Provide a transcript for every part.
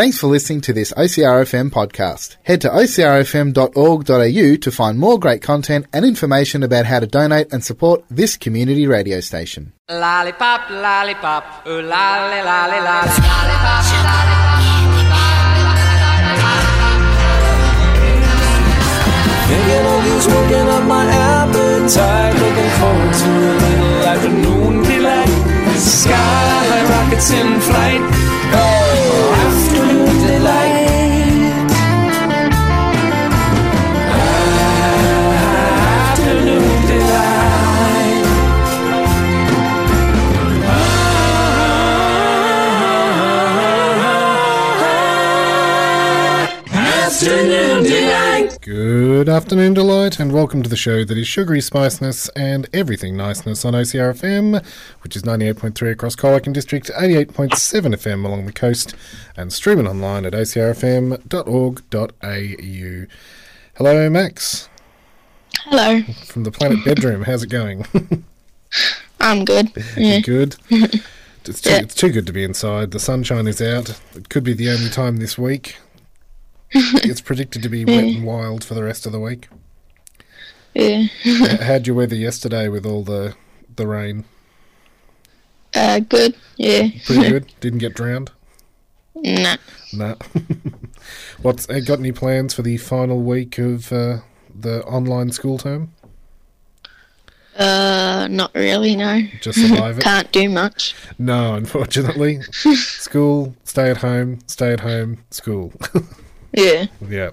Thanks for listening to this OCRFM podcast. Head to ocrfm.org.au to find more great content and information about how to donate and support this community radio station. Lollipop, lollipop, ooh lolly, lolly, lolly. Lollipop, lollipop. Thinking of you's working up my appetite. Looking forward to a little afternoon delight. Skyline rockets in flight. Oh, Afternoon delight. Good afternoon, Delight, and welcome to the show that is sugary spiciness and everything niceness on OCRFM, which is 98.3 across Colac District, 88.7 FM along the coast, and streaming online at ocrfm.org.au. Hello, Max, Hello. from the Planet Bedroom. How's it going? I'm good. Yeah. good. It's too, Yeah. it's too good to be inside. The sunshine is out. It could be the only time this week. It's predicted to be wet and wild for the rest of the week. Yeah. How'd you weather yesterday with all the the rain? Uh, good. Yeah. Pretty good. Didn't get drowned. Nah. Nah. What's uh, got any plans for the final week of uh, the online school term? Uh, not really. No. Just survive it. Can't do much. No, unfortunately. school, stay at home, stay at home, school. Yeah. yeah.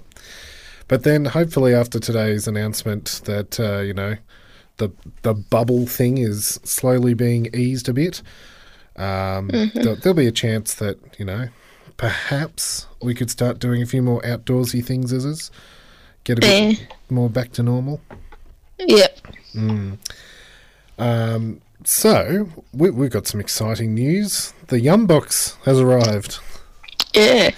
But then hopefully after today's announcement that uh, you know the the bubble thing is slowly being eased a bit, um, there'll, there'll be a chance that you know perhaps we could start doing a few more outdoorsy things as is, get a bit Yeah. more back to normal. Yep. Um, so we, we've got some exciting news. The Yum Box has arrived. Yeah.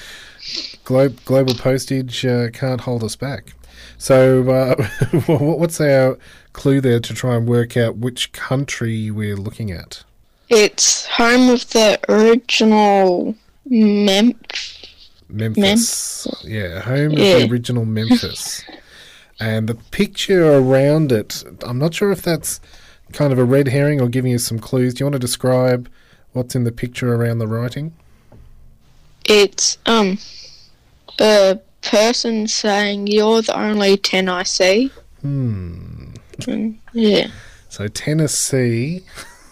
Glo- global postage uh, can't hold us back. So, uh, what's our clue there to try and work out which country we're looking at? It's home of the original mem. Memphis. Yeah, home of the original Memphis. and the picture around it, I'm not sure if that's kind of a red herring or giving us some clues. Do you want to describe what's in the picture around the writing? It's um a person saying you're the only ten I see. Hmm. And, yeah. So Tennessee.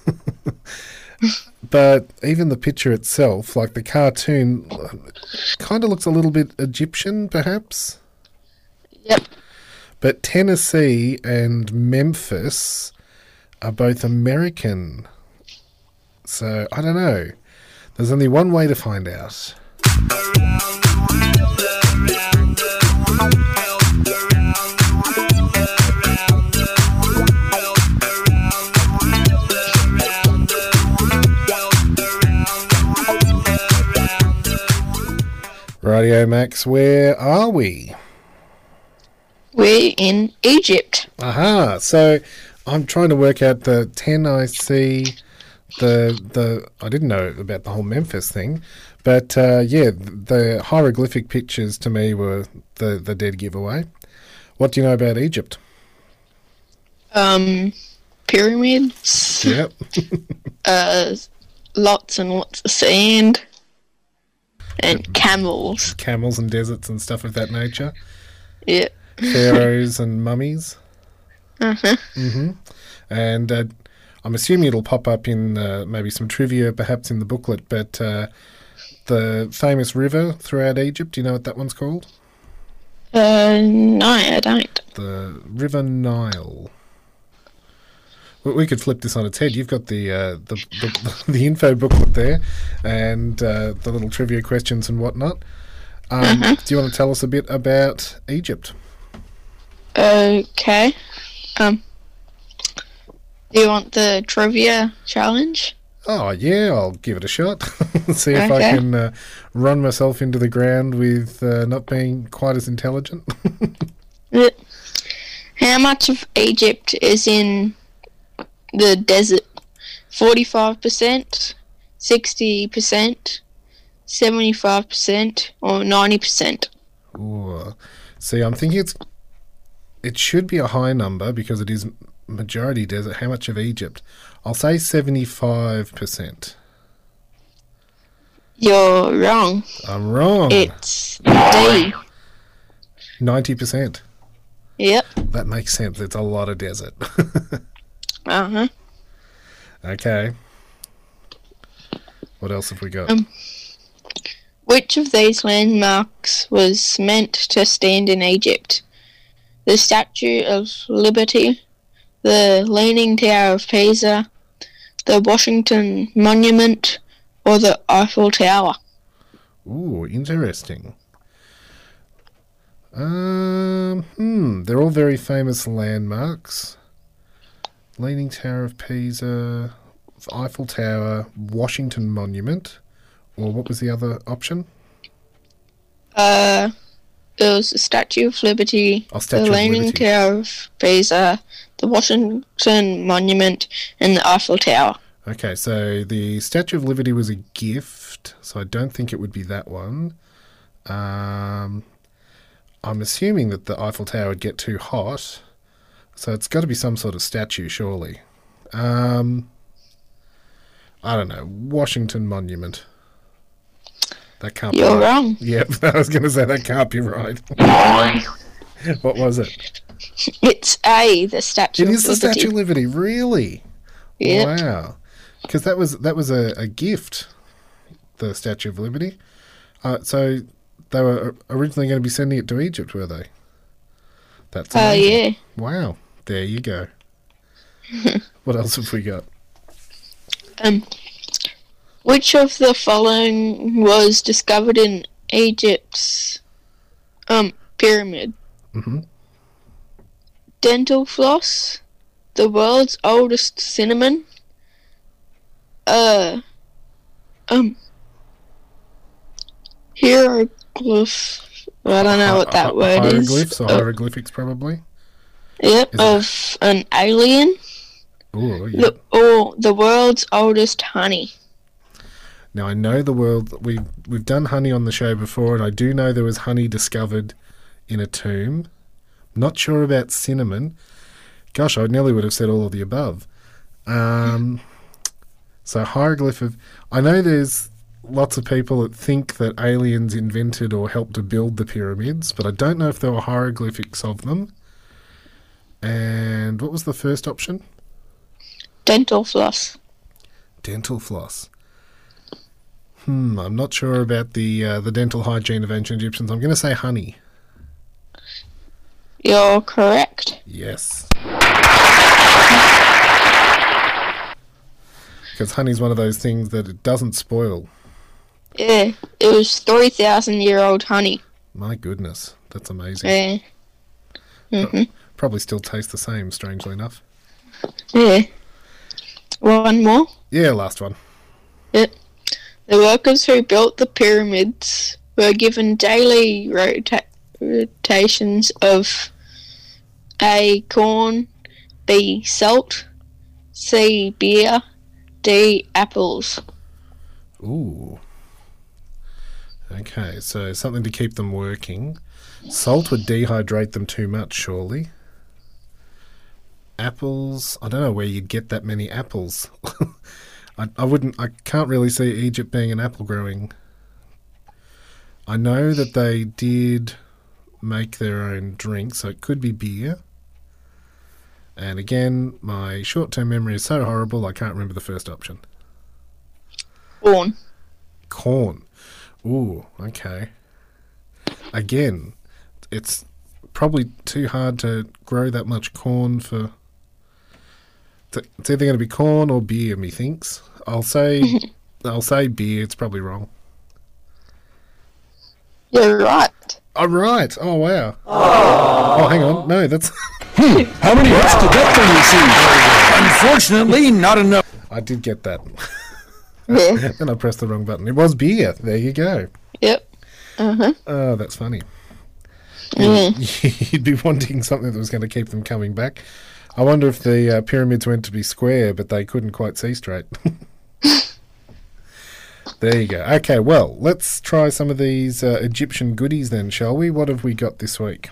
but even the picture itself, like the cartoon, kind of looks a little bit Egyptian, perhaps. Yep. But Tennessee and Memphis are both American. So I don't know. There's only one way to find out. Radio Max, where are we? We're in Egypt. Aha! So I'm trying to work out the ten I see. The the I didn't know about the whole Memphis thing, but uh, yeah, the hieroglyphic pictures to me were the the dead giveaway. What do you know about Egypt? Um, pyramids. Yep. uh, lots and lots of sand and camels. Camels and deserts and stuff of that nature. Yeah. Pharaohs and mummies. Uh-huh. hmm And uh, I'm assuming it'll pop up in uh, maybe some trivia, perhaps in the booklet. But uh, the famous river throughout Egypt, do you know what that one's called? Uh, no, I don't. The River Nile. We- could flip this on its head. You've got the uh, the, the the info booklet there, and uh, the little trivia questions and whatnot. Um, Do you want to tell us a bit about Egypt? Okay. Um, do you want the trivia challenge? Oh yeah, I'll give it a shot. See if I can uh, run myself into the ground with uh, not being quite as intelligent. How much of Egypt is in the desert? Forty-five percent, sixty percent, 75% or 90%. Ooh. See, I'm thinking it's it should be a high number because it is majority desert. How much of Egypt? I'll say seventy-five percent. You're wrong. I'm wrong. It's D. Ninety percent. Yep. That makes sense. It's a lot of desert. Uh huh. okay. What else have we got? Um, Which of these landmarks was meant to stand in Egypt? The Statue of Liberty, the Leaning Tower of Pisa, the Washington Monument, or the Eiffel Tower? Ooh, interesting. Um, hmm, they're all very famous landmarks. Leaning Tower of Pisa, Eiffel Tower, Washington Monument, or what was the other option? Uh, it was the Statue of Liberty, Oh, Statue the Leaning Liberty. Tower of Pisa, the Washington Monument, and the Eiffel Tower. Okay, so the Statue of Liberty was a gift, so I don't think it would be that one. Um, I'm assuming that the Eiffel Tower would get too hot, so it's got to be some sort of statue, surely. Um, I don't know. Washington Monument. That can't be You're right. wrong. Yep, I was going to say that can't be right. what was it? It's A, the Statue It is the Liberty. Statue of Liberty, really? Yep. Wow, because that was that was a, a gift, the Statue of Liberty. Uh, so they were originally going to be sending it to Egypt, were they? That's Oh, amazing. yeah. Wow, there you go. what else have we got? Um, which of the following was discovered in Egypt's um pyramid? Mhm. Dental floss, the world's oldest cinnamon. Uh, um, hieroglyph. I don't know what that word is. hieroglyphs or Uh, hieroglyphics, probably. Yep, Is it- of an alien. Oh, yeah. The, or the world's oldest honey. Now I know the world. We we've done honey on the show before, and I do know there was honey discovered in a tomb. Not sure about cinnamon. Gosh, I nearly would have said all of the above. Um, so hieroglyph of. I know there's lots of people that think that aliens invented or helped to build the pyramids, but I don't know if there were hieroglyphics of them. And what was the first option? Dental floss. Dental floss. Hmm, I'm not sure about the uh, the dental hygiene of ancient Egyptians. I'm going to say honey. You're correct. Yes. Because honey's one of those things that it doesn't spoil. Yeah, it was 3,000 year old honey. My goodness, that's amazing. Yeah. Probably still tastes the same, strangely enough. Yeah. One more. Yeah, last one. Yep. The workers who built the pyramids were given daily rota- rotations of A. Corn, B. Salt, C. Beer, D. Apples. Ooh. Okay, so something to keep them working. Salt would dehydrate them too much, surely. Apples, I don't know where you'd get that many apples. I, I wouldn't, I can't really see Egypt being an apple growing. I know that they did make their own drink, so it could be beer. And again, my short term memory is so horrible I can't remember the first option. Corn. Corn. Ooh, okay. Again, it's probably too hard to grow that much corn for. It's it's either going to be corn or beer, methinks. I'll say, I'll say beer. It's probably wrong. You're right. Oh right. Oh wow. Oh, hang on. No, that's. hmm, How many hits did that thing receive? Unfortunately, not enough. I did get that. Yeah. then I pressed the wrong button. It was beer. There you go. yep. Uh huh. Oh, that's funny. Mm. You'd be wanting something that was going to keep them coming back. I wonder if the uh, pyramids went to be square, but they couldn't quite see straight. There you go. Okay, well, let's try some of these uh, Egyptian goodies then, shall we? What have we got this week?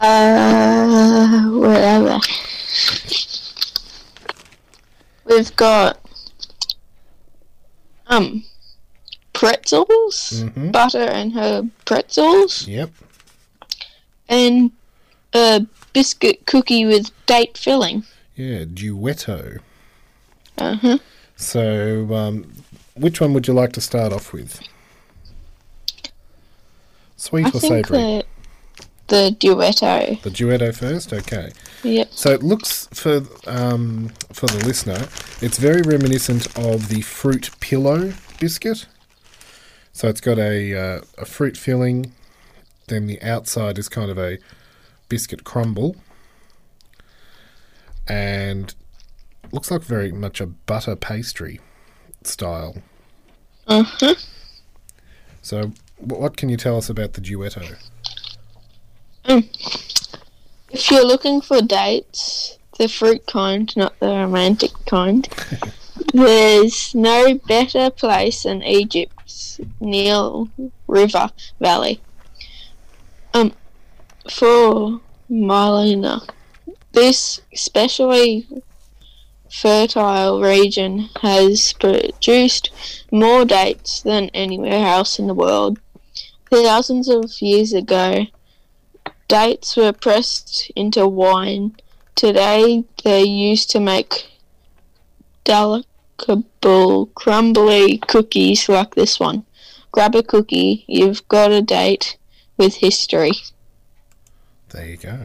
Uh, whatever. We've got um pretzels, Mhm. butter and herb pretzels, Yep. and a biscuit cookie with date filling. Yeah, duetto. Uh huh. So, um, which one would you like to start off with? Sweet I or think savoury? the the duetto. The duetto first? Okay. Yep. So it looks for um, for the listener, it's very reminiscent of the fruit pillow biscuit. So it's got a uh, a fruit filling, then the outside is kind of a biscuit crumble, and looks like very much a butter pastry style. Uh huh. So what can you tell us about the duetto? If you're looking for dates, the fruit kind, not the romantic kind, there's no better place than Egypt's Nile River Valley. Um, for Marlena, this especially fertile region has produced more dates than anywhere else in the world. Thousands of years ago, dates were pressed into wine. Today, they're used to make delectable, crumbly cookies like this one. Grab a cookie, you've got a date with history. There you go.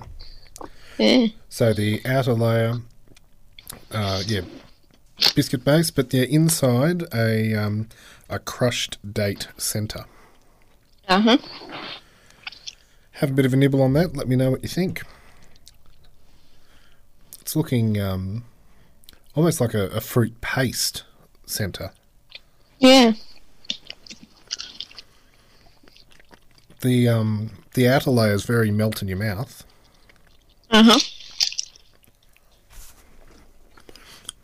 Yeah. So the outer layer, uh, yeah, biscuit base, but yeah, inside a um, a crushed date centre. Uh huh. Have a bit of a nibble on that. Let me know what you think. It's looking um, almost like a, a fruit paste centre. Yeah. The um, the outer layer is very melt in your mouth. Uh huh.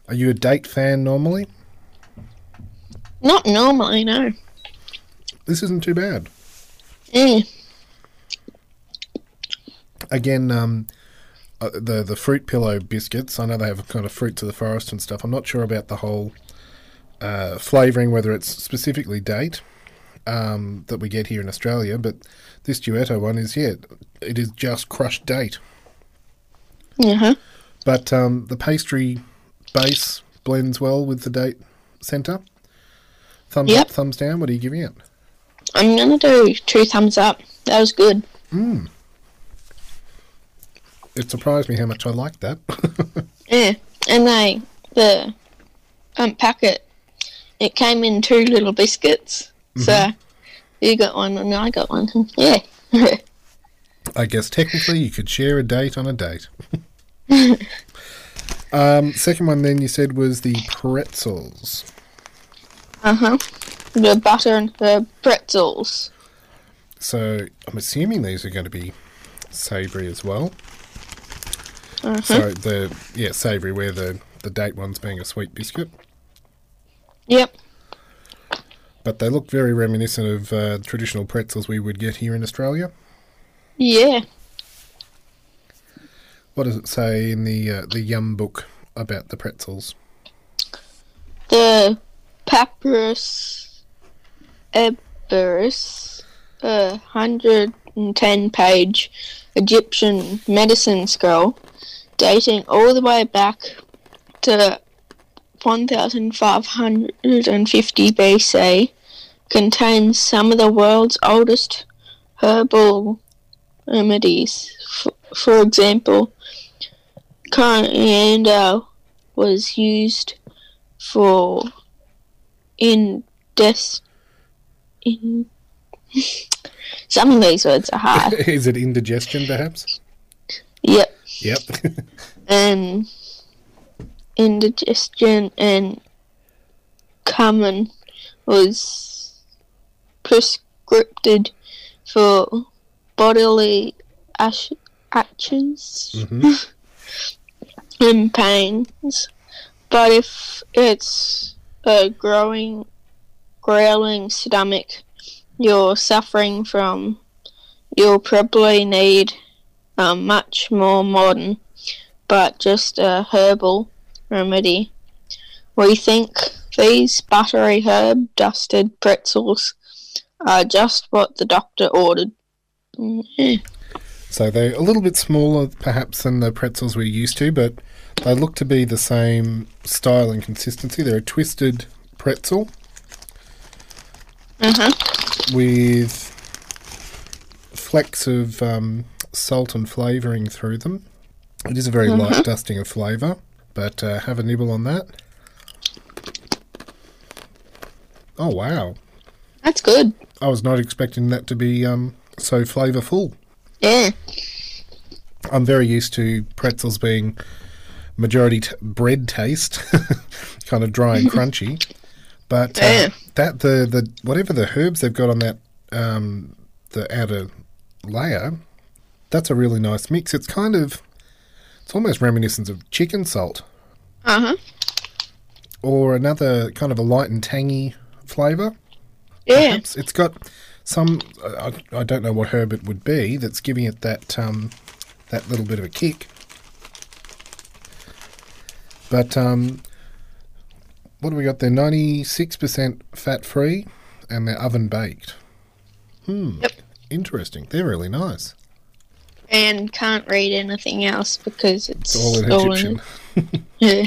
Are you a date fan normally? Not normally, no. This isn't too bad. Yeah. again, um, uh, the the fruit pillow biscuits. I know they have kind of fruit of the forest and stuff. I'm not sure about the whole uh, flavouring, whether it's specifically date um, that we get here in Australia. But this duetto one is yeah, it is just crushed date. Huh. But um, the pastry base blends well with the date centre. Thumbs Yep. up, thumbs down. What are you giving it? I'm gonna do two thumbs up. That was good. It surprised me how much I liked that. Yeah. And they, the um, packet, it came in two little biscuits. So you got one and I got one. Yeah. I guess technically you could share a date on a date. um, second one then you said was the pretzels. uh huh. The butter and the pretzels. So I'm assuming these are going to be savoury as well. Uh-huh. So the yeah savoury where the the date ones being a sweet biscuit, Yep. But they look very reminiscent of uh, traditional pretzels we would get here in Australia. Yeah. What does it say in the uh, the Yum book about the pretzels? The Papyrus Ebers, a 110 page Egyptian medicine scroll dating all the way back to 1550 BC contains some of the world's oldest herbal remedies. For, for example, coriander was used for in in some of these words are hard. Is it indigestion perhaps? yep. Yep. And indigestion and cumin was prescribed for bodily ash- actions Mhm. and pains. But if it's a growing growling stomach, you're suffering from, you'll probably need a much more modern, but just a herbal remedy. We think these buttery herb dusted pretzels are just what the doctor ordered. Yeah. So they're a little bit smaller, perhaps, than the pretzels we're used to, but they look to be the same style and consistency. They're a twisted pretzel Uh-huh. with flecks of um, salt and flavouring through them. It is a very light dusting of flavour, but uh, have a nibble on that. Oh wow! That's good. I was not expecting that to be um, so flavourful. Yeah. I'm very used to pretzels being majority t- bread taste, kind of dry and crunchy. But uh, Yeah. that the the whatever the herbs they've got on that um, the outer layer, that's a really nice mix. It's kind of it's almost reminiscent of chicken salt Uh-huh. or another kind of a light and tangy flavour. Yeah. Perhaps it's got some. I, I don't know what herb it would be that's giving it that um, that little bit of a kick. But um, what do we got there? Ninety six percent fat free, and they're oven baked. Hmm. Yep. Interesting. They're really nice. And can't read anything else because it's, It's all in Egyptian. yeah.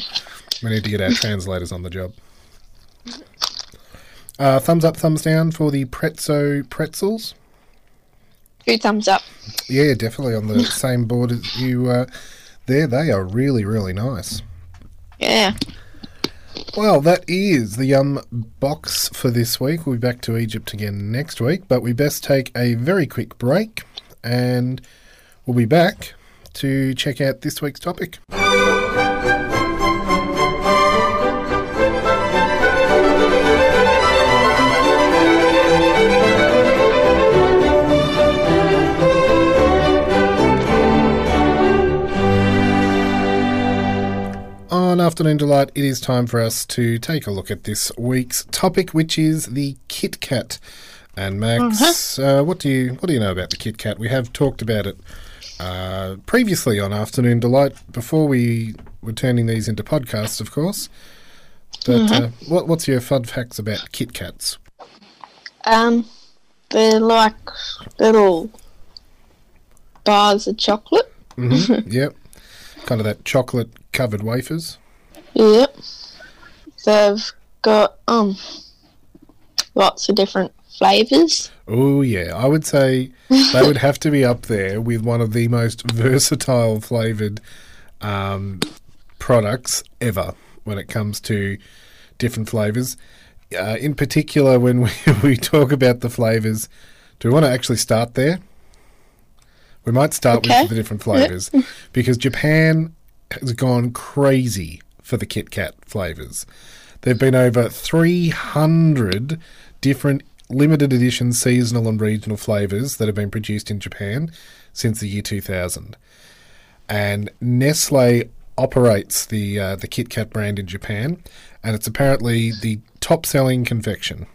We need to get our translators on the job. Uh, thumbs up, thumbs down for the Prezzo pretzels. Two thumbs up. Yeah, definitely on the same board as you. Uh, there, they are really, really nice. Yeah. Well, that is the um box for this week. We'll be back to Egypt again next week, but we best take a very quick break, and we'll be back to check out this week's topic. Afternoon Delight, it is time for us to take a look at this week's topic, which is the Kit Kat. And Max, uh, what do you what do you know about the Kit Kat? We have talked about it uh, previously on Afternoon Delight before we were turning these into podcasts, of course. But uh, what what's your fun facts about Kit Kats? Um, they're like little bars of chocolate. hmm yep, kind of that chocolate covered wafers. Yep. They've got um lots of different flavors. Oh yeah, I would say they would have to be up there with one of the most versatile flavored um, products ever when it comes to different flavors. Uh, in particular, when we, we talk about the flavors, do we want to actually start there? We might start Okay. with the different flavors because Japan has gone crazy for the Kit Kat flavors. There've been over 300 different limited edition seasonal and regional flavors that have been produced in Japan since the year 2000. And Nestle operates the uh, the Kit Kat brand in Japan, and it's apparently the top selling confection.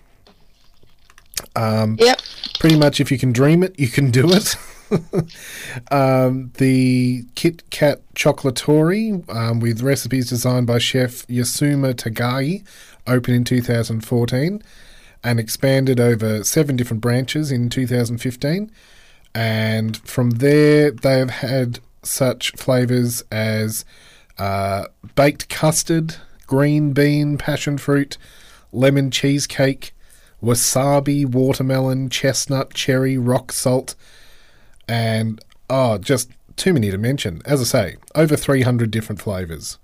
Yep. Pretty much, if you can dream it, you can do it. um, the Kit Kat Chocolatory, um, with recipes designed by chef Yasumasa Takagi, opened in 2014 and expanded over seven different branches in 2015. And from there, they have had such flavours as uh, baked custard, green bean, passion fruit, lemon cheesecake, wasabi, watermelon, chestnut, cherry, rock salt, and oh, just too many to mention. As I say, over 300 different flavours.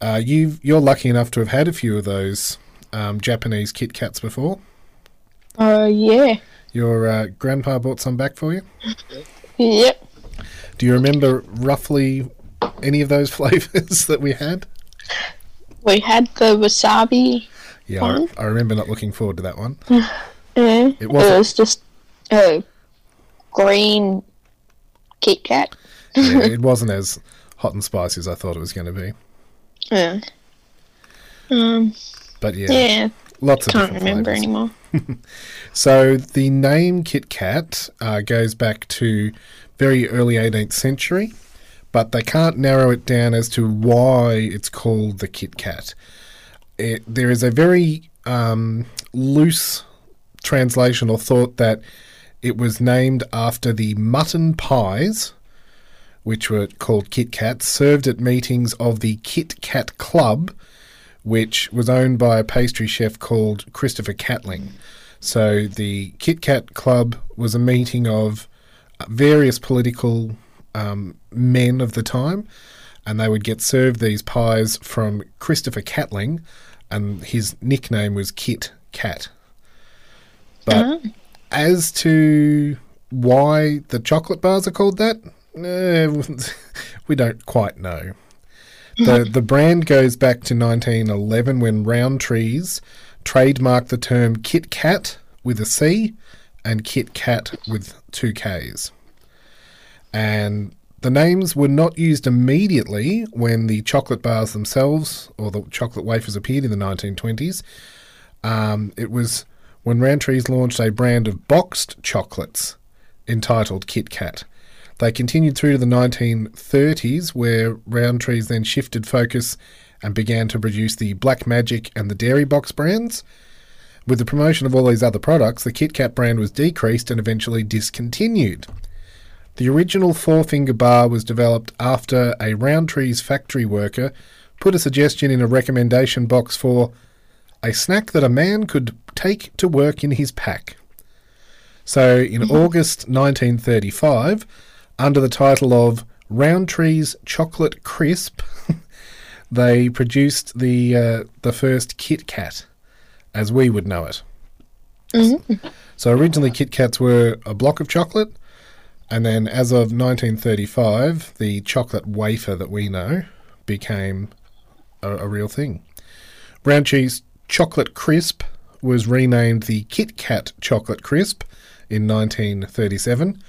Uh, you you're lucky enough to have had a few of those um, Japanese Kit Kats before. Uh yeah. Your uh, grandpa bought some back for you. Yep. Do you remember roughly any of those flavours that we had? We had the wasabi. Yeah, I, I remember not looking forward to that one. Yeah. It It wasn't- was just a green Kit Kat. Yeah, it wasn't as hot and spicy as I thought it was going to be. Yeah. Um. But yeah, Yeah. lots of Can't remember flavours. anymore. So the name Kit Kat uh, goes back to very early 18th century, but they can't narrow it down as to why it's called the Kit Kat. It, there is a very um, loose translation or thought that it was named after the mutton pies, which were called Kit Kats, served at meetings of the Kit Kat Club, which was owned by a pastry chef called Christopher Catling. So the Kit Kat Club was a meeting of various political um, men of the time, and they would get served these pies from Christopher Catling, and his nickname was Kit Kat. But as to why the chocolate bars are called that, eh, we don't quite know. The the brand goes back to 1911 when Rowntrees trademarked the term Kit Kat with a C and Kit Kat with two Ks. And the names were not used immediately when the chocolate bars themselves or the chocolate wafers appeared in the 1920s. Um, it was when Rowntrees launched a brand of boxed chocolates entitled Kit Kat. They continued through to the 1930s, where Rowntrees then shifted focus and began to produce the Black Magic and the Dairy Box brands. With the promotion of all these other products, the Kit Kat brand was decreased and eventually discontinued. The original four finger bar was developed after a Rowntrees factory worker put a suggestion in a recommendation box for a snack that a man could take to work in his pack. So, in August 1935, under the title of Rowntree's Chocolate Crisp, they produced the uh, the first Kit Kat, as we would know it. So originally, Kit Kats were a block of chocolate, and then as of 1935, the chocolate wafer that we know became a, a real thing. Rowntree's chocolate crisp was renamed the Kit Kat chocolate crisp in 1937.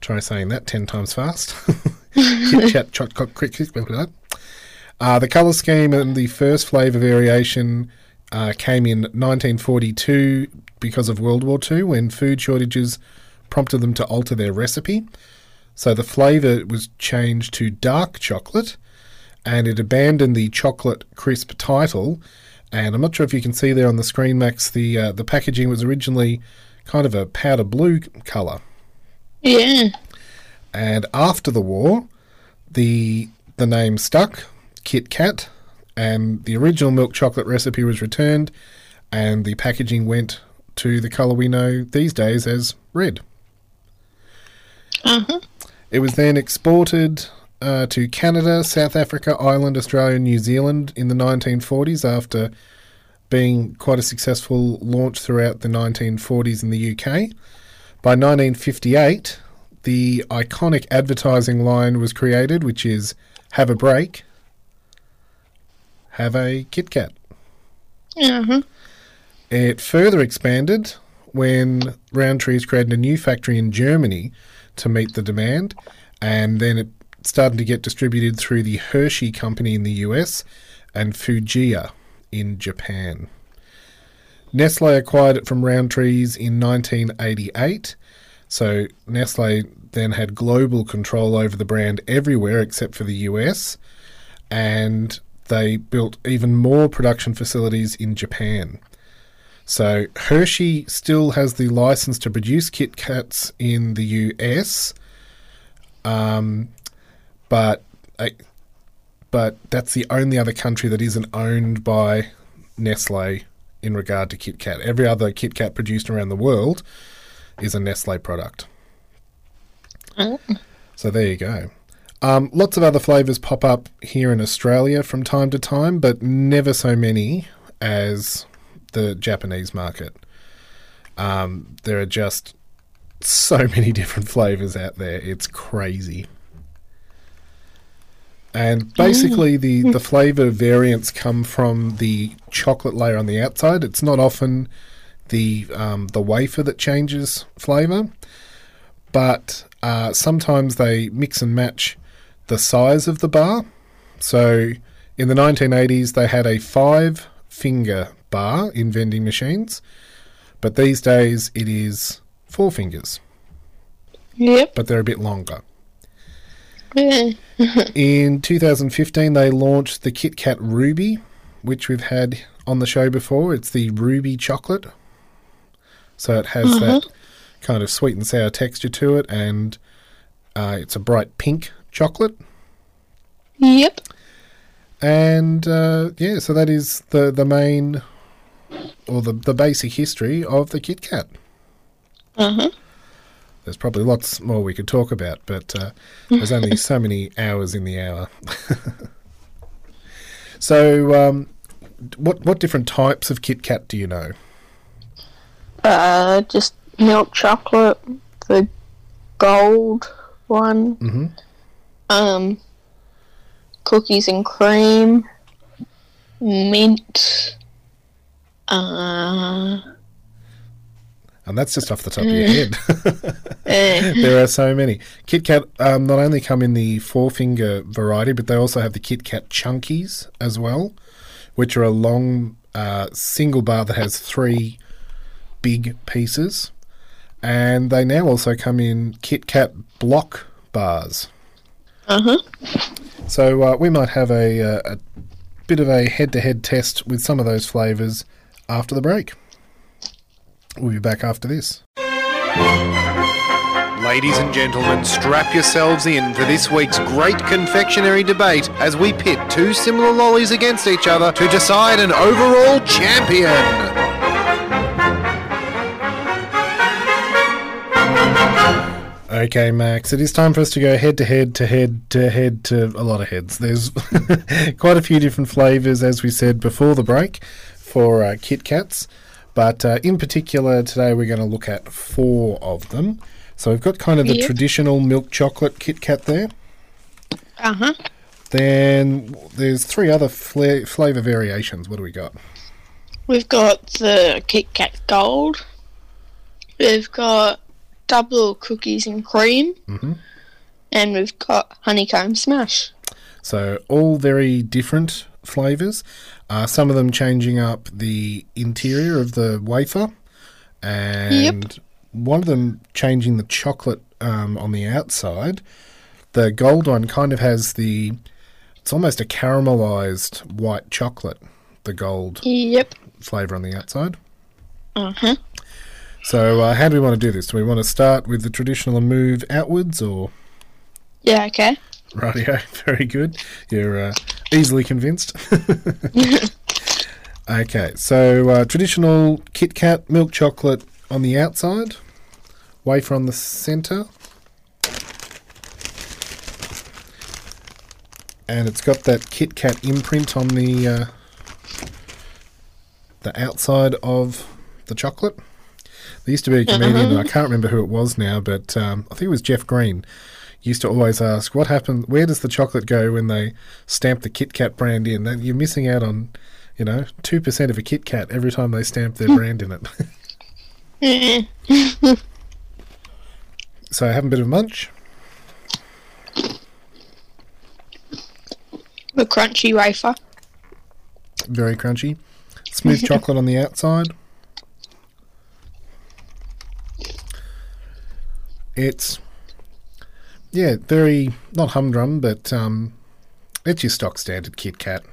Try saying that 10 times fast. Kit Kat chocolate crisp. Uh, the colour scheme and the first flavour variation uh, came in 1942 because of World War II when food shortages prompted them to alter their recipe. So the flavour was changed to dark chocolate and it abandoned the chocolate crisp title. And I'm not sure if you can see there on the screen, Max, the, uh, the packaging was originally kind of a powder blue colour. Yeah. And after the war, the the name stuck, Kit Kat, and the original milk chocolate recipe was returned, and the packaging went to the colour we know these days as red. Uh-huh. It was then exported uh, to Canada, South Africa, Ireland, Australia, and New Zealand in the 1940s after being quite a successful launch throughout the 1940s in the UK. By 1958, the iconic advertising line was created, which is "Have a break, have a Kit Kat." Uh-huh. It further expanded when Rowntrees created a new factory in Germany to meet the demand, and then it started to get distributed through the Hershey Company in the US and Fujiya in Japan. Nestle acquired it from Rowntrees in 1988, so Nestle then had global control over the brand everywhere except for the US, and they built even more production facilities in Japan. So Hershey still has the license to produce Kit Kats in the US, um, but uh, but that's the only other country that isn't owned by Nestle in regard to Kit Kat. Every other Kit Kat produced around the world is a Nestle product. So there you go. Um, lots of other flavours pop up here in Australia from time to time, but never so many as the Japanese market. Um, there are just so many different flavors out there. It's crazy. And basically, the, the flavor variants come from the chocolate layer on the outside. It's not often the um, the wafer that changes flavor, but uh, sometimes they mix and match the size of the bar. So in the 1980s, they had a five finger bar in vending machines, but these days it is four fingers, Yep. but they're a bit longer. Yeah. In 2015, they launched the Kit Kat Ruby, which we've had on the show before. It's the Ruby chocolate. So it has that kind of sweet and sour texture to it, and uh, it's a bright pink chocolate. Yep. And uh, yeah, so that is the, the main or the, the basic history of the Kit Kat. Uh huh. There's probably lots more we could talk about, but uh, there's only so many hours in the hour. so, um, what what different types of Kit Kat do you know? Uh, just milk chocolate, the gold one. Mhm. Um, cookies and cream, mint. Uh, And that's just off the top of your head. eh, there are so many. Kit Kat um, not only come in the four finger variety, but they also have the Kit Kat Chunkies as well, which are a long uh, single bar that has three big pieces. And they now also come in Kit Kat block bars. uh huh. So uh, we might have a, uh, a bit of a head to head test with some of those flavours after the break. We'll be back after this. Ladies and gentlemen, strap yourselves in for this week's great confectionery debate as we pit two similar lollies against each other to decide an overall champion. Okay, Max, it is time for us to go head to head to head to head to a lot of heads. There's quite a few different flavours, as we said before the break, for uh, Kit Kats. But uh, in particular, today we're going to look at four of them. So we've got kind of the traditional milk chocolate Kit Kat there. Uh huh. Then there's three other fla- flavour variations. What do we got? We've got the Kit Kat Gold. We've got double cookies and cream. Mhm. And we've got honeycomb smash. So all very different flavors. Uh, some of them changing up the interior of the wafer, and one of them changing the chocolate um, on the outside. The gold one kind of has the. It's almost a caramelized white chocolate. The gold Yep. flavor on the outside. Uh huh. So uh, how do we want to do this? Do we want to start with the traditional and move outwards, or Yeah, okay. Rightio, very good. You're uh, easily convinced. okay, so uh, traditional Kit Kat milk chocolate on the outside, wafer on the centre, and it's got that Kit Kat imprint on the uh, the outside of the chocolate. There used to be a comedian, and I can't remember who it was now, but um, I think it was Jeff Green used to always ask, "What happened? Where does the chocolate go when they stamp the Kit Kat brand in? You're missing out on, you know, two percent of a Kit Kat every time they stamp their brand in it." So have a bit of munch. the crunchy wafer. Very crunchy. Smooth chocolate on the outside. It's yeah, very not humdrum, but um, it's your stock standard Kit Kat.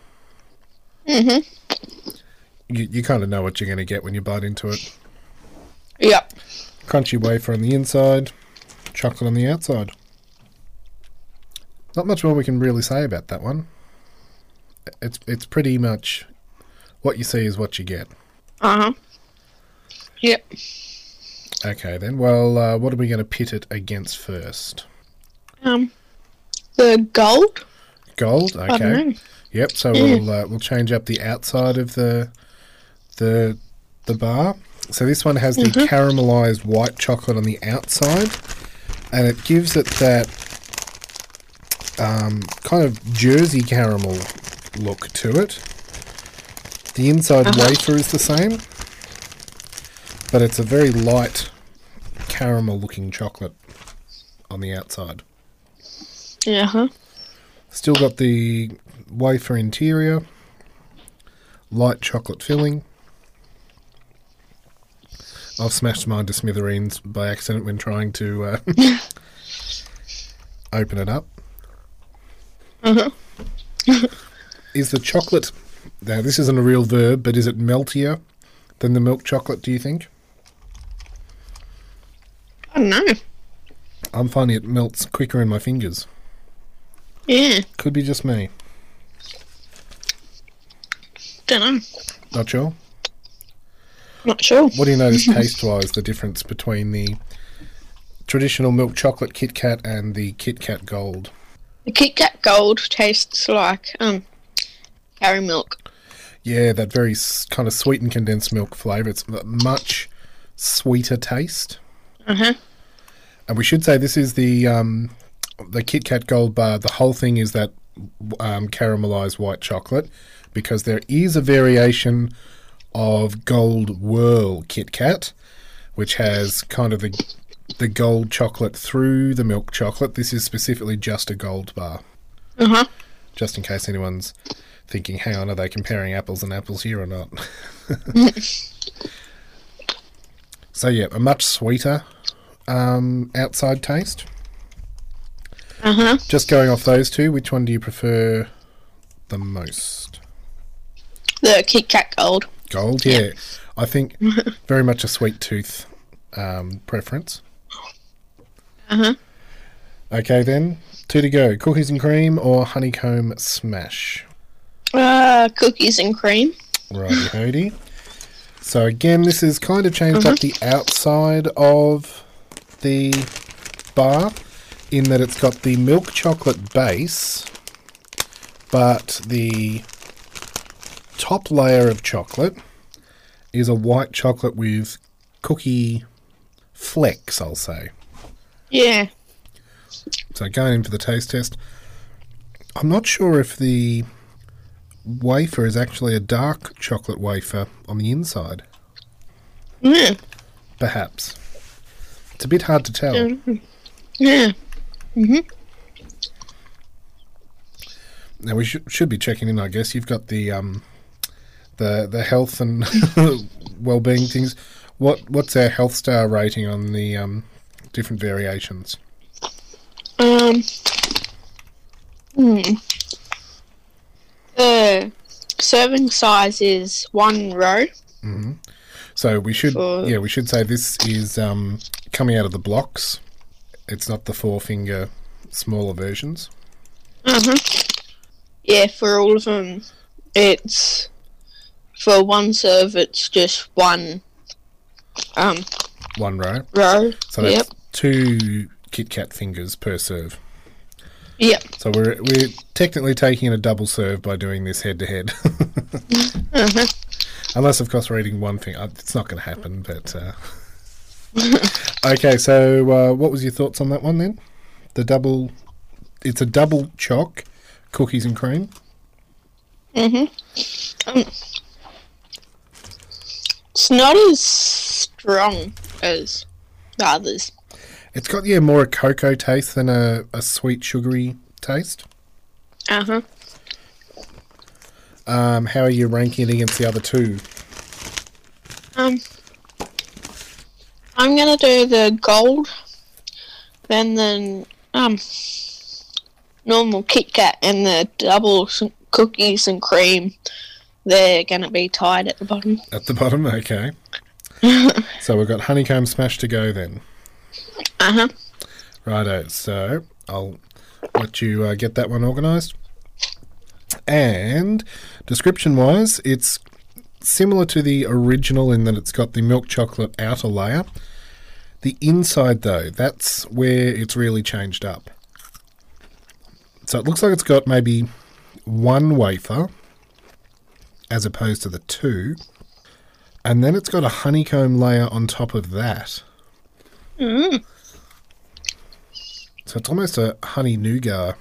Mhm. You you kind of know what you're going to get when you bite into it. Yep. Crunchy wafer on the inside, chocolate on the outside. Not much more we can really say about that one. It's it's pretty much what you see is what you get. Uh huh. Yep. Okay then. Well, uh, what are we going to pit it against first? Um, the gold. Gold. I don't Okay. know. Yep. So we'll uh, we'll change up the outside of the the the bar. So this one has the caramelized white chocolate on the outside, and it gives it that um, kind of Jersey caramel look to it. The inside wafer is the same, but it's a very light caramel looking chocolate on the outside. Yeah. Huh. Still got the wafer interior, light chocolate filling, I've smashed mine to smithereens by accident when trying to uh, open it up. Uh-huh. is the chocolate. Now, this isn't a real verb, but is it meltier than the milk chocolate, do you think? I don't know. I'm finding it melts quicker in my fingers. Yeah, Could be just me. don't know. Not sure. Not sure. What do you notice taste wise the difference between the traditional milk chocolate Kit Kat and the Kit Kat Gold? The Kit Kat Gold tastes like um, carry milk. Yeah, that very s- kind of sweet and condensed milk flavour. It's a much sweeter taste. Uh huh. And we should say this is the um, the Kit Kat Gold bar. The whole thing is that um, caramelized white chocolate because there is a variation of Gold Whirl Kit Kat, which has kind of the the gold chocolate through the milk chocolate. This is specifically just a gold bar. Uh huh. Just in case anyone's thinking, hang on, are they comparing apples and apples here or not? so yeah, a much sweeter um, outside taste. Uh huh. Just going off those two, which one do you prefer the most? The Kit Kat Gold. Gold, yeah. I think very much a sweet tooth um, preference. Uh huh. Okay, then two to go: cookies and cream or honeycomb smash. Uh, cookies and cream. Righty hody. So again, this is kind of changed up the outside of the bar in that it's got the milk chocolate base, but the top layer of chocolate is a white chocolate with cookie flecks, I'll say. Yeah. So going in for the taste test, I'm not sure if the wafer is actually a dark chocolate wafer on the inside. Yeah. Perhaps. It's a bit hard to tell. Um, yeah. Now we should should be checking in. I guess you've got the um, the the health and well-being things. What what's our health star rating on the um, different variations? Um. Hmm. The serving size is one row. So we should For- yeah we should say this is um, coming out of the blocks. It's not the four finger smaller versions. Uh huh. Yeah, for all of them, it's for one serve. It's just one um One row. row. So that's yep. two Kit Kat fingers per serve. Yep. So we're we're technically taking a double serve by doing this head to head. Unless, of course, we're eating one thing. Uh, It's not going to happen, but. Uh... okay, so uh, what was your thoughts on that one then? The double. It's a double choc, cookies and cream. Mm-hmm. It's not as strong as the others. It's got, yeah, more a cocoa taste than a, a sweet, sugary taste. Uh huh. Um, how are you ranking it against the other two? Um, I'm gonna do the gold, then the um normal Kit Kat and the double cookies and cream. They're gonna be tied at the bottom. At the bottom, okay. so we've got honeycomb smash to go then. Uh huh. Righto, so I'll let you uh, get that one organised. And description wise, it's similar to the original in that it's got the milk chocolate outer layer. The inside, though, that's where it's really changed up. So it looks like it's got maybe one wafer as opposed to the two. And then it's got a honeycomb layer on top of that. Mm. So it's almost a honey nougat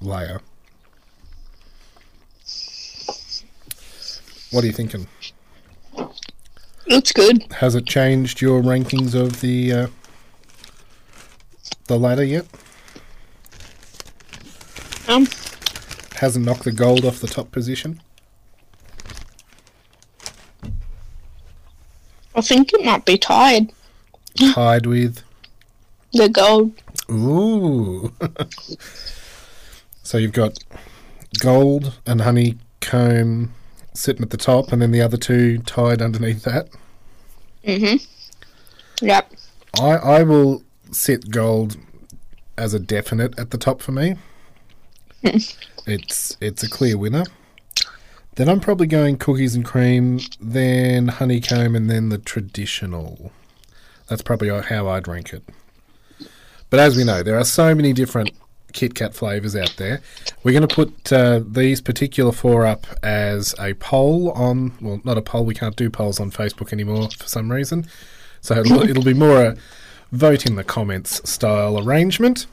layer. What are you thinking? Looks good. Has it changed your rankings of the uh, the ladder yet? Um, Hasn't knocked the gold off the top position? I think it might be tied. Tied with. The gold. Ooh. so you've got gold and honeycomb sitting at the top, and then the other two tied underneath that. Mhm. Yep. I, I will set gold as a definite at the top for me. it's it's a clear winner. Then I'm probably going cookies and cream, then honeycomb, and then the traditional. That's probably how I'd rank it. But as we know, there are so many different Kit Kat flavors out there. We're going to put uh, these particular four up as a poll on. Well, not a poll. We can't do polls on Facebook anymore for some reason. So it'll, it'll be more a vote in the comments style arrangement.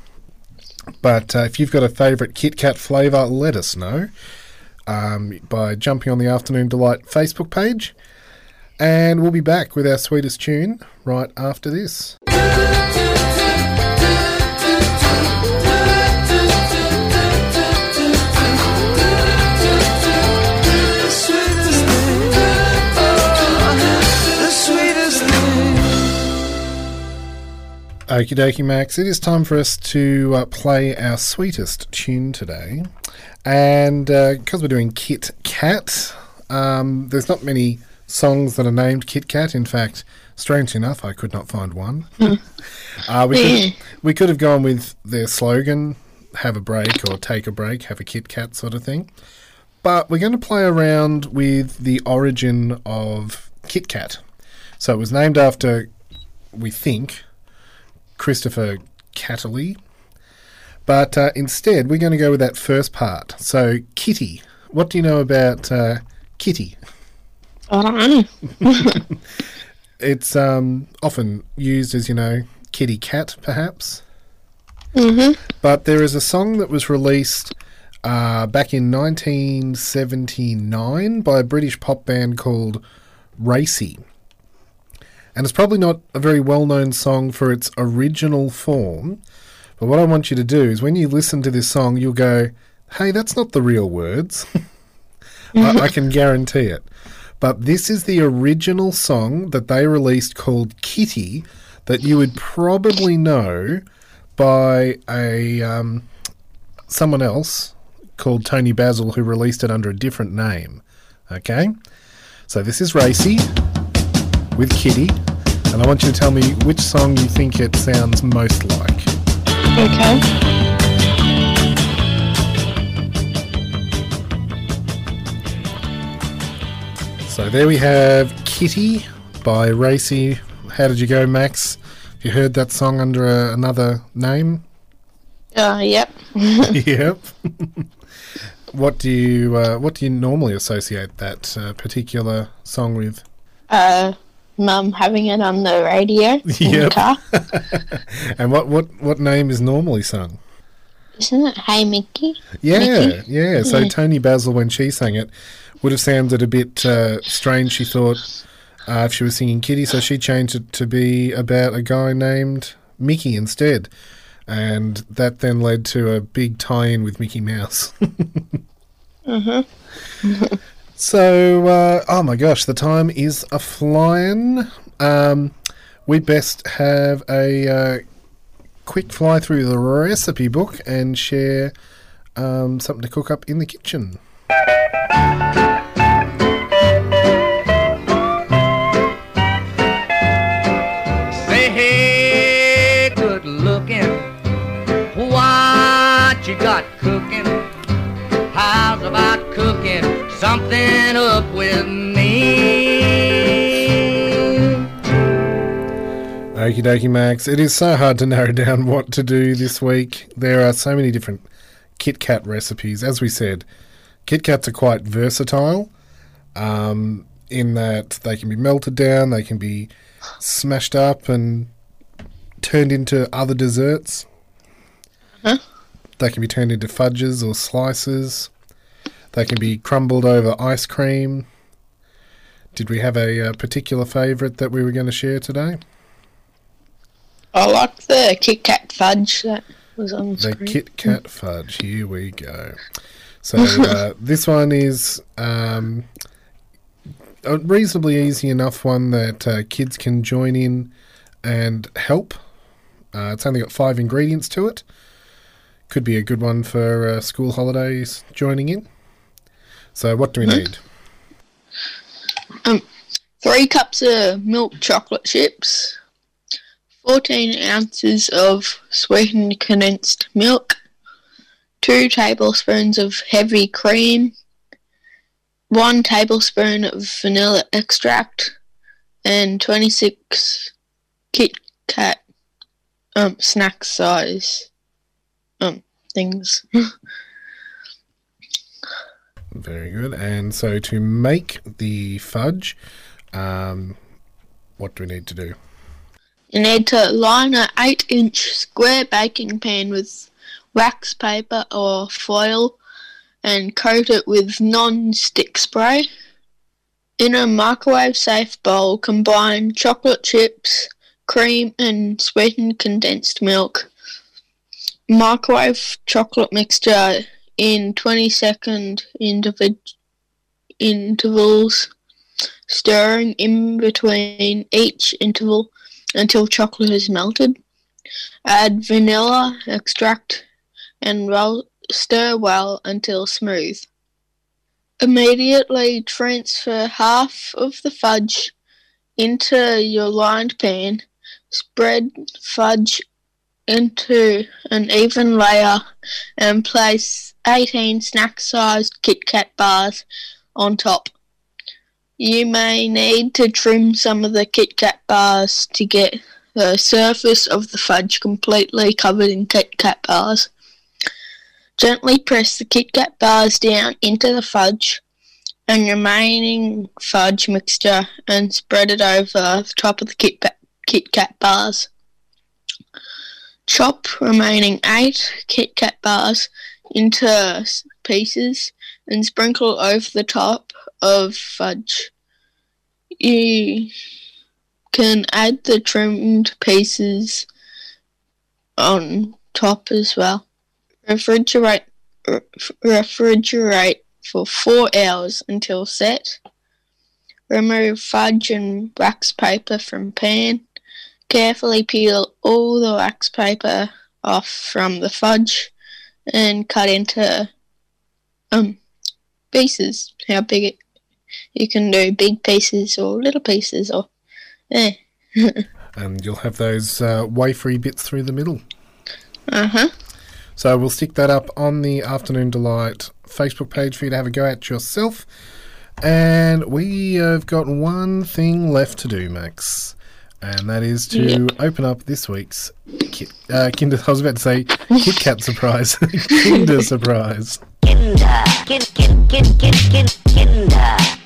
But uh, if you've got a favourite Kit Kat flavour, let us know um, by jumping on the Afternoon Delight Facebook page. And we'll be back with our sweetest tune right after this. Okie dokie, Max. It is time for us to uh, play our sweetest tune today. And because we're doing Kit Kat, um, there's not many songs that are named Kit Kat. In fact, strange enough, I could not find one. uh, we, could, we could have gone with their slogan, have a break or take a break, have a Kit Kat sort of thing. But we're going to play around with the origin of Kit Kat. So it was named after, we think, Christopher Catterley. But uh, instead, we're going to go with that first part. So, Kitty. What do you know about uh, Kitty? I don't know. It's um, often used as, you know, kitty cat, perhaps. Mm-hmm. But there is a song that was released uh, back in 1979 by a British pop band called Racey. And it's probably not a very well known song for its original form. But what I want you to do is when you listen to this song, you'll go, hey, that's not the real words. I, I can guarantee it. But this is the original song that they released called Kitty that you would probably know by a um, someone else called Toni Basil who released it under a different name. Okay? So this is Racey with Kitty, and I want you to tell me which song you think it sounds most like. Okay. So there we have Kitty by Racey. How did you go, Max? Have You heard that song under a, another name? Uh, yep. yep. what do you uh, What do you normally associate that uh, particular song with? Uh, mum having it on the radio in Yep. the car. And what what what name is normally sung? Isn't it Hey Mickey? Yeah, Mickey? yeah. So Toni Basil, when she sang it, would have sounded a bit uh, strange. She thought uh, if she was singing Kitty, so she changed it to be about a guy named Mickey instead, and that then led to a big tie-in with Mickey Mouse. So, uh, oh my gosh, the time is a flying. Um, we best have a uh, quick fly through the recipe book and share um, something to cook up in the kitchen. Okie dokie, Max. It is so hard to narrow down what to do this week. There are so many different Kit Kat recipes. As we said, Kit Kats are quite versatile um, in that they can be melted down, they can be smashed up and turned into other desserts. Huh? They can be turned into fudges or slices. They can be crumbled over ice cream. Did we have a, uh particular favourite that we were going to share today? I like the Kit Kat fudge that was on the The. Kit Kat fudge. Here we go. So uh, this one is um, a reasonably easy enough one that uh, kids can join in and help. Uh, it's only got five ingredients to it. Could be a good one for uh, school holidays joining in. So, what do we need? Three cups of milk chocolate chips, 14 ounces of sweetened condensed milk, two tablespoons of heavy cream, one tablespoon of vanilla extract, and 26 Kit Kat um, snack size um, things. Very good. And so, to make the fudge, um, what do we need to do? You need to line an 8 inch square baking pan with wax paper or foil and coat it with non stick spray. In a microwave safe bowl, combine chocolate chips, cream, and sweetened condensed milk. Microwave chocolate mixture in 20 second individ- intervals, stirring in between each interval until chocolate is melted. Add vanilla extract and stir well until smooth. Immediately transfer half of the fudge into your lined pan. Spread fudge into an even layer and place 18 snack sized Kit Kat bars on top. You may need to trim some of the Kit Kat bars to get the surface of the fudge completely covered in Kit Kat bars. Gently press the Kit Kat bars down into the fudge and remaining fudge mixture and spread it over the top of the Kit Kit Kat bars. Chop remaining eight Kit Kat bars into pieces and sprinkle over the top of fudge. You can add the trimmed pieces on top as well. Refrigerate re- refrigerate for four hours until set. Remove fudge and wax paper from pan. Carefully peel all the wax paper off from the fudge and cut into um pieces. How big it you can do big pieces or little pieces or eh. And you'll have those uh, wafery bits through the middle. Uh huh. So we'll stick that up on the Afternoon Delight Facebook page for you to have a go at yourself. And we have got one thing left to do, Max. And that is to Yep. open up this week's Kit, uh, Kinder. I was about to say Kit Kat surprise, Kinder surprise. Kinder, kin, kin, kin, kin, kin, Kinder,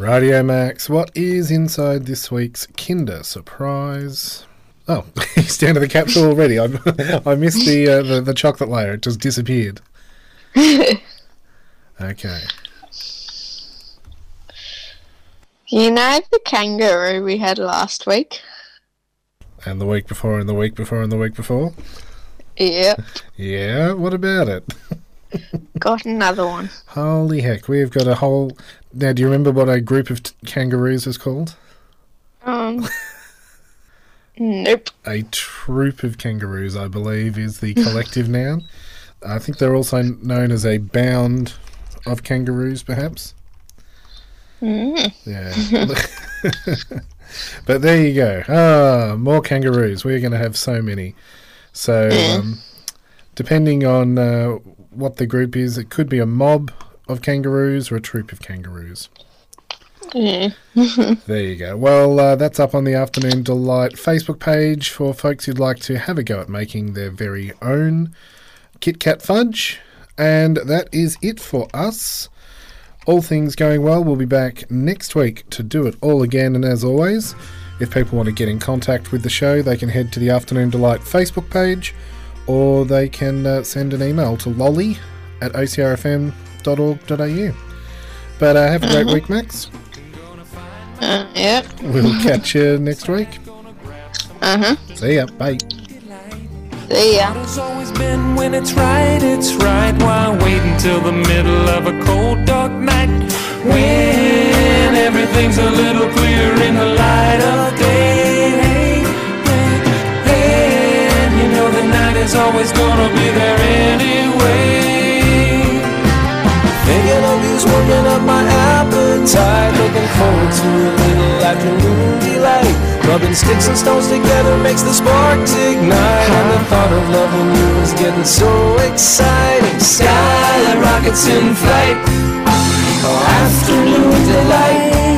Radio Max, what is inside this week's Kinder surprise? Oh, he's down to the capsule already. I, I missed the, uh, the the chocolate layer; it just disappeared. Okay. You know the kangaroo we had last week? And the week before, and the week before, and the week before. Yep. Yeah, what about it? Got another one. Holy heck, we've got a whole. Now, do you remember what a group of t- kangaroos is called? Um. nope. A troop of kangaroos, I believe, is the collective noun. I think they're also known as a bound of kangaroos, perhaps. Mm. Yeah. but there you go. Ah, more kangaroos. We're going to have so many. So, um, depending on uh, what the group is, it could be a mob of kangaroos or a troop of kangaroos. Yeah. There you go. Well, uh, that's up on the Afternoon Delight Facebook page for folks who'd like to have a go at making their very own Kit Kat fudge. And that is it for us. All things going well, we'll be back next week to do it all again. And as always, If people want to get in contact with the show, they can head to the Afternoon Delight Facebook page or they can uh, send an email to lolly at ocrfm.org.au. But uh, have a great week, Max. Uh, yeah. We'll catch you next week. Uh huh. See ya. Bye. See ya. It's always been when it's right, it's right. Why wait until the middle of a cold, dark night? When everything's a little clearer in the light of day. Is always gonna be there anyway. Thinking of you's working up my appetite. Looking forward to a little afternoon delight. Rubbing sticks and stones together makes the sparks ignite. And the thought of loving you is getting so exciting. Sky rockets in flight. Oh, afternoon delight.